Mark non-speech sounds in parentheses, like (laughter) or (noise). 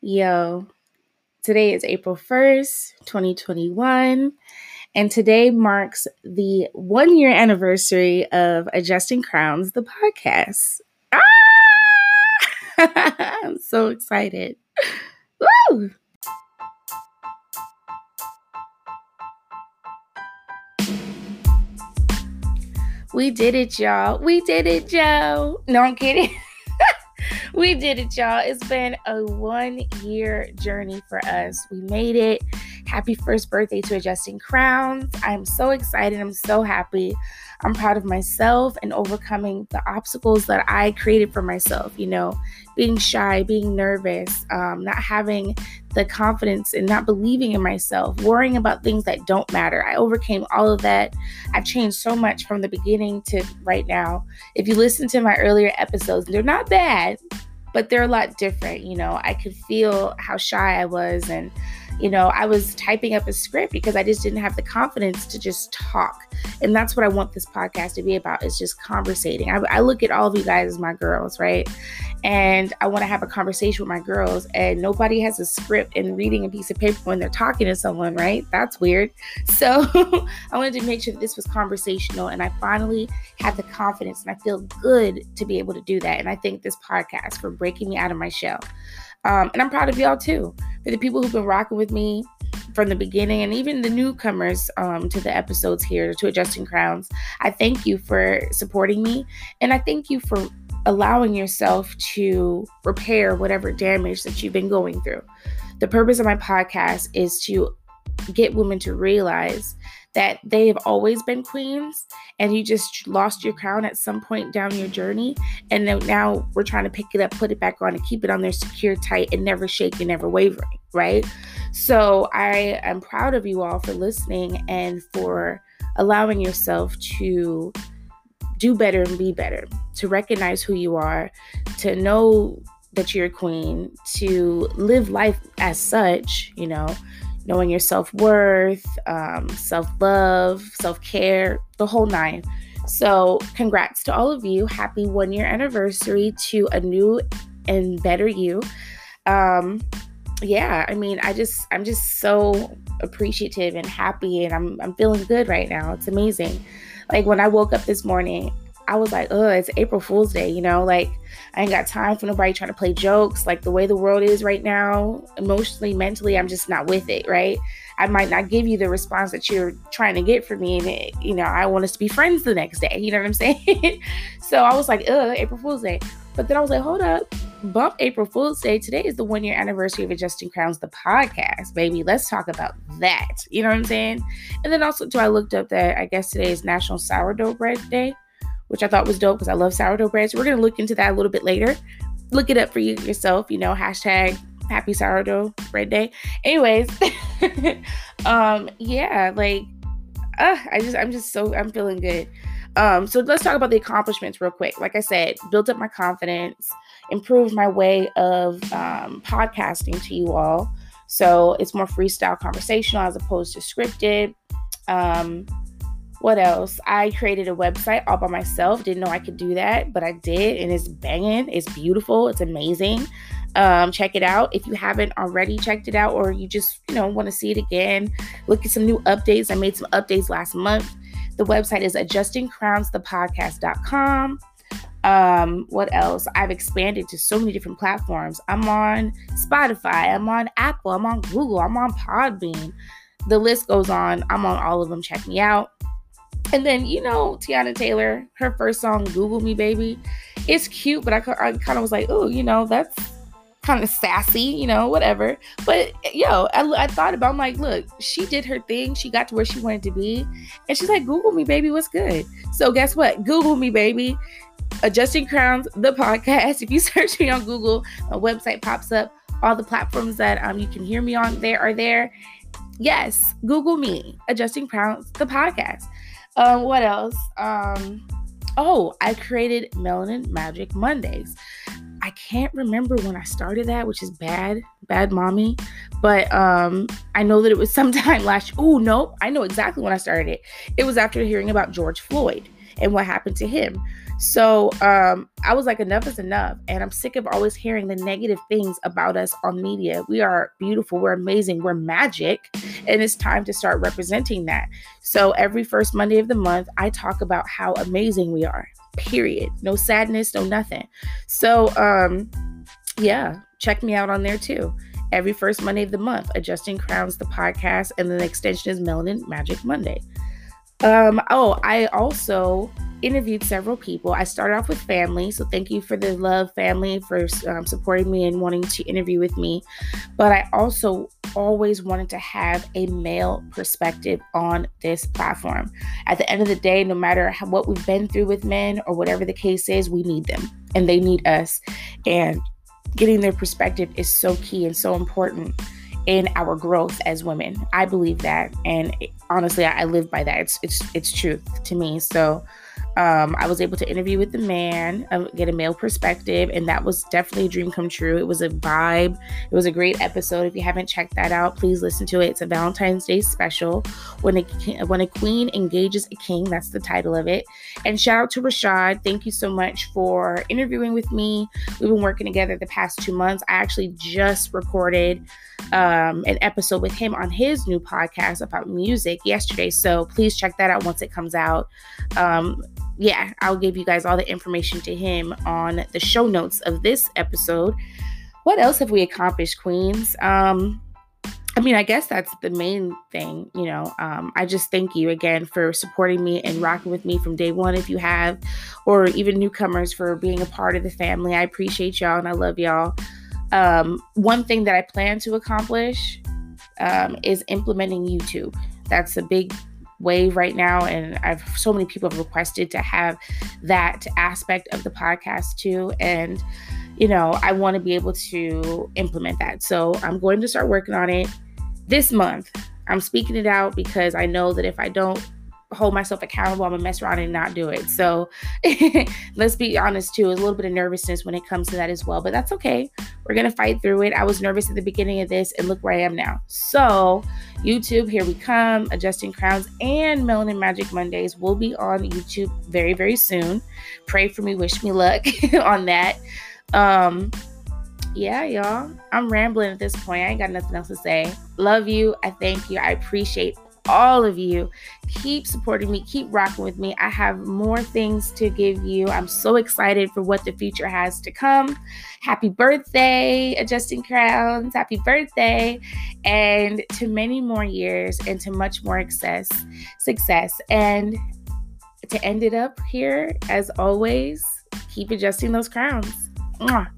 Yo, today is April 1st, 2021, and today marks the one year anniversary of Adjusting Crowns, the podcast. Ah! (laughs) I'm so excited. Woo! We did it, y'all. We did it, Joe. No, I'm kidding. (laughs) we did it, y'all. It's been a one year journey for us. We made it. Happy first birthday to Adjusting Crowns. I'm so excited. I'm so happy. I'm proud of myself and overcoming the obstacles that I created for myself, you know, being shy, being nervous, um, not having the confidence and not believing in myself, worrying about things that don't matter. I overcame all of that. I've changed so much from the beginning to right now. If you listen to my earlier episodes, they're not bad, but they're a lot different. You know, I could feel how shy I was and you know, I was typing up a script because I just didn't have the confidence to just talk. And that's what I want this podcast to be about is just conversating. I, I look at all of you guys as my girls, right? And I want to have a conversation with my girls, and nobody has a script and reading a piece of paper when they're talking to someone, right? That's weird. (laughs) So I wanted to make sure that this was conversational, and I finally had the confidence, and I feel good to be able to do that. And I thank this podcast for breaking me out of my shell. Um, and I'm proud of y'all too. For the people who've been rocking with me from the beginning and even the newcomers um, to the episodes here, to Adjusting Crowns, I thank you for supporting me. And I thank you for allowing yourself to repair whatever damage that you've been going through. The purpose of my podcast is to get women to realize that they have always been queens and you just lost your crown at some point down your journey. And now we're trying to pick it up, put it back on, and keep it on there secure, tight, and never shaking, never wavering, right? So I am proud of you all for listening and for allowing yourself to do better and be better, to recognize who you are, to know that you're a queen, to live life as such, you know, knowing your self worth, um, self love, self care, the whole nine. So, congrats to all of you. Happy one year anniversary to a new and better you. Um, yeah, I mean, I just, I'm just so appreciative and happy, and I'm, I'm feeling good right now. It's amazing. Like when I woke up this morning, I was like, oh, it's April Fool's Day, you know, like I ain't got time for nobody trying to play jokes. Like the way the world is right now, emotionally, mentally, I'm just not with it, right? I might not give you the response that you're trying to get from me. And, it, you know, I want us to be friends the next day. (laughs) You know what I'm saying? so I was like, ugh, April Fool's Day. But then I was like, hold up, bump April Fool's Day. Today is the one year anniversary of Adjusting Crowns, the podcast, baby. Let's talk about that. You know what I'm saying? And then also, too, I looked up that I guess today is National Sourdough Bread Day which I thought was dope because I love sourdough bread. So we're gonna look into that a little bit later. Look it up for you yourself, you know, hashtag happy sourdough bread day. Anyways, (laughs) um, yeah, like uh, I just I'm just so I'm feeling good. Um, so let's talk about the accomplishments real quick. Like I said, built up my confidence, improved my way of um, podcasting to you all. So it's more freestyle conversational as opposed to scripted. Um, what else? I created a website all by myself. Didn't know I could do that, but I did, and it's banging. It's beautiful. It's amazing. Um, check it out if you haven't already checked it out, or you just you know want to see it again. Look at some new updates. I made some updates last month. The website is adjustingcrownsthepodcast.com. Um, what else? I've expanded to so many different platforms. I'm on Spotify. I'm on Apple. I'm on Google. I'm on Podbean. The list goes on. I'm on all of them. Check me out. And then, you know, Teyana Taylor, her first song, Google Me Baby, it's cute, but I, I kind of was like, oh, you know, that's kind of sassy, you know, whatever. But yo, I, I thought about, I'm like, look, she did her thing. She got to where she wanted to be. And she's like, Google me, baby, what's good? So guess what? Google me, baby. Adjusting Crowns, the podcast. (laughs) If you search me on Google, my website pops up. All the platforms that um, you can hear me on there are there. Yes, Google me, Adjusting Crowns, the podcast. Um, what else? Um, oh, I created Melanin Magic Mondays. I can't remember when I started that, which is bad, bad mommy. But um, I know that it was (laughs) sometime last. Oh no, I know exactly when I started it. It was after hearing about George Floyd and what happened to him. So um, I was like, enough is enough. And I'm sick of always hearing the negative things about us on media. We are beautiful, we're amazing, we're magic. And it's time to start representing that. So every first Monday of the month, I talk about how amazing we are, period. No sadness, no nothing. So, um, yeah, check me out on there too. Every first Monday of the month, Adjusting Crowns, the podcast, and the extension is Melanin Magic Monday. Um, oh, I also interviewed several people. I started off with family, so thank you for the love, family, for um, supporting me and wanting to interview with me. But I also always wanted to have a male perspective on this platform. At the end of the day, no matter how, what we've been through with men or whatever the case is, we need them and they need us. And getting their perspective is so key and so important in our growth as women. I believe that, and honestly, I, live by that. It's it's it's truth to me. So um, I was able to interview with the man, um, get a male perspective, and that was definitely a dream come true. It was a vibe. It was a great episode. If you haven't checked that out, please listen to it. It's a Valentine's Day special. When a when a queen engages a king, that's the title of it. And shout out to Rashad. Thank you so much for interviewing with me. We've been working together the past two months. I actually just recorded um, an episode with him on his new podcast about music yesterday. So please check that out once it comes out. Um, yeah, I'll give you guys all the information to him on the show notes of this episode. What else have we accomplished, Queens? Um, I mean, I guess that's the main thing, you know. Um, I just thank you again for supporting me and rocking with me from day one, if you have, or even newcomers for being a part of the family. I appreciate y'all and I love y'all. Um, one thing that I plan to accomplish um, is implementing YouTube. That's a big wave right now and I've so many people have requested to have that aspect of the podcast too and you know I want to be able to implement that so I'm going to start working on it this month I'm speaking it out because I know that if I don't hold myself accountable. I'm gonna mess around and not do it. So (laughs) let's be honest too. A little bit of nervousness when it comes to that as well, but that's okay. We're gonna fight through it. I was nervous at the beginning of this, and look where I am now. So YouTube, here we come. Adjusting crowns and Melanin Magic Mondays will be on YouTube very, very soon. Pray for me, wish me luck (laughs) on that. Um, yeah, y'all. I'm rambling at this point. I ain't got nothing else to say. Love you. I thank you. I appreciate all of you. Keep supporting me, keep rocking with me. I have more things to give you. I'm so excited for what the future has to come. Happy birthday, Adjusting Crowns. Happy birthday. And to many more years and to much more success. Success. And to end it up here, as always, keep adjusting those crowns. Mwah.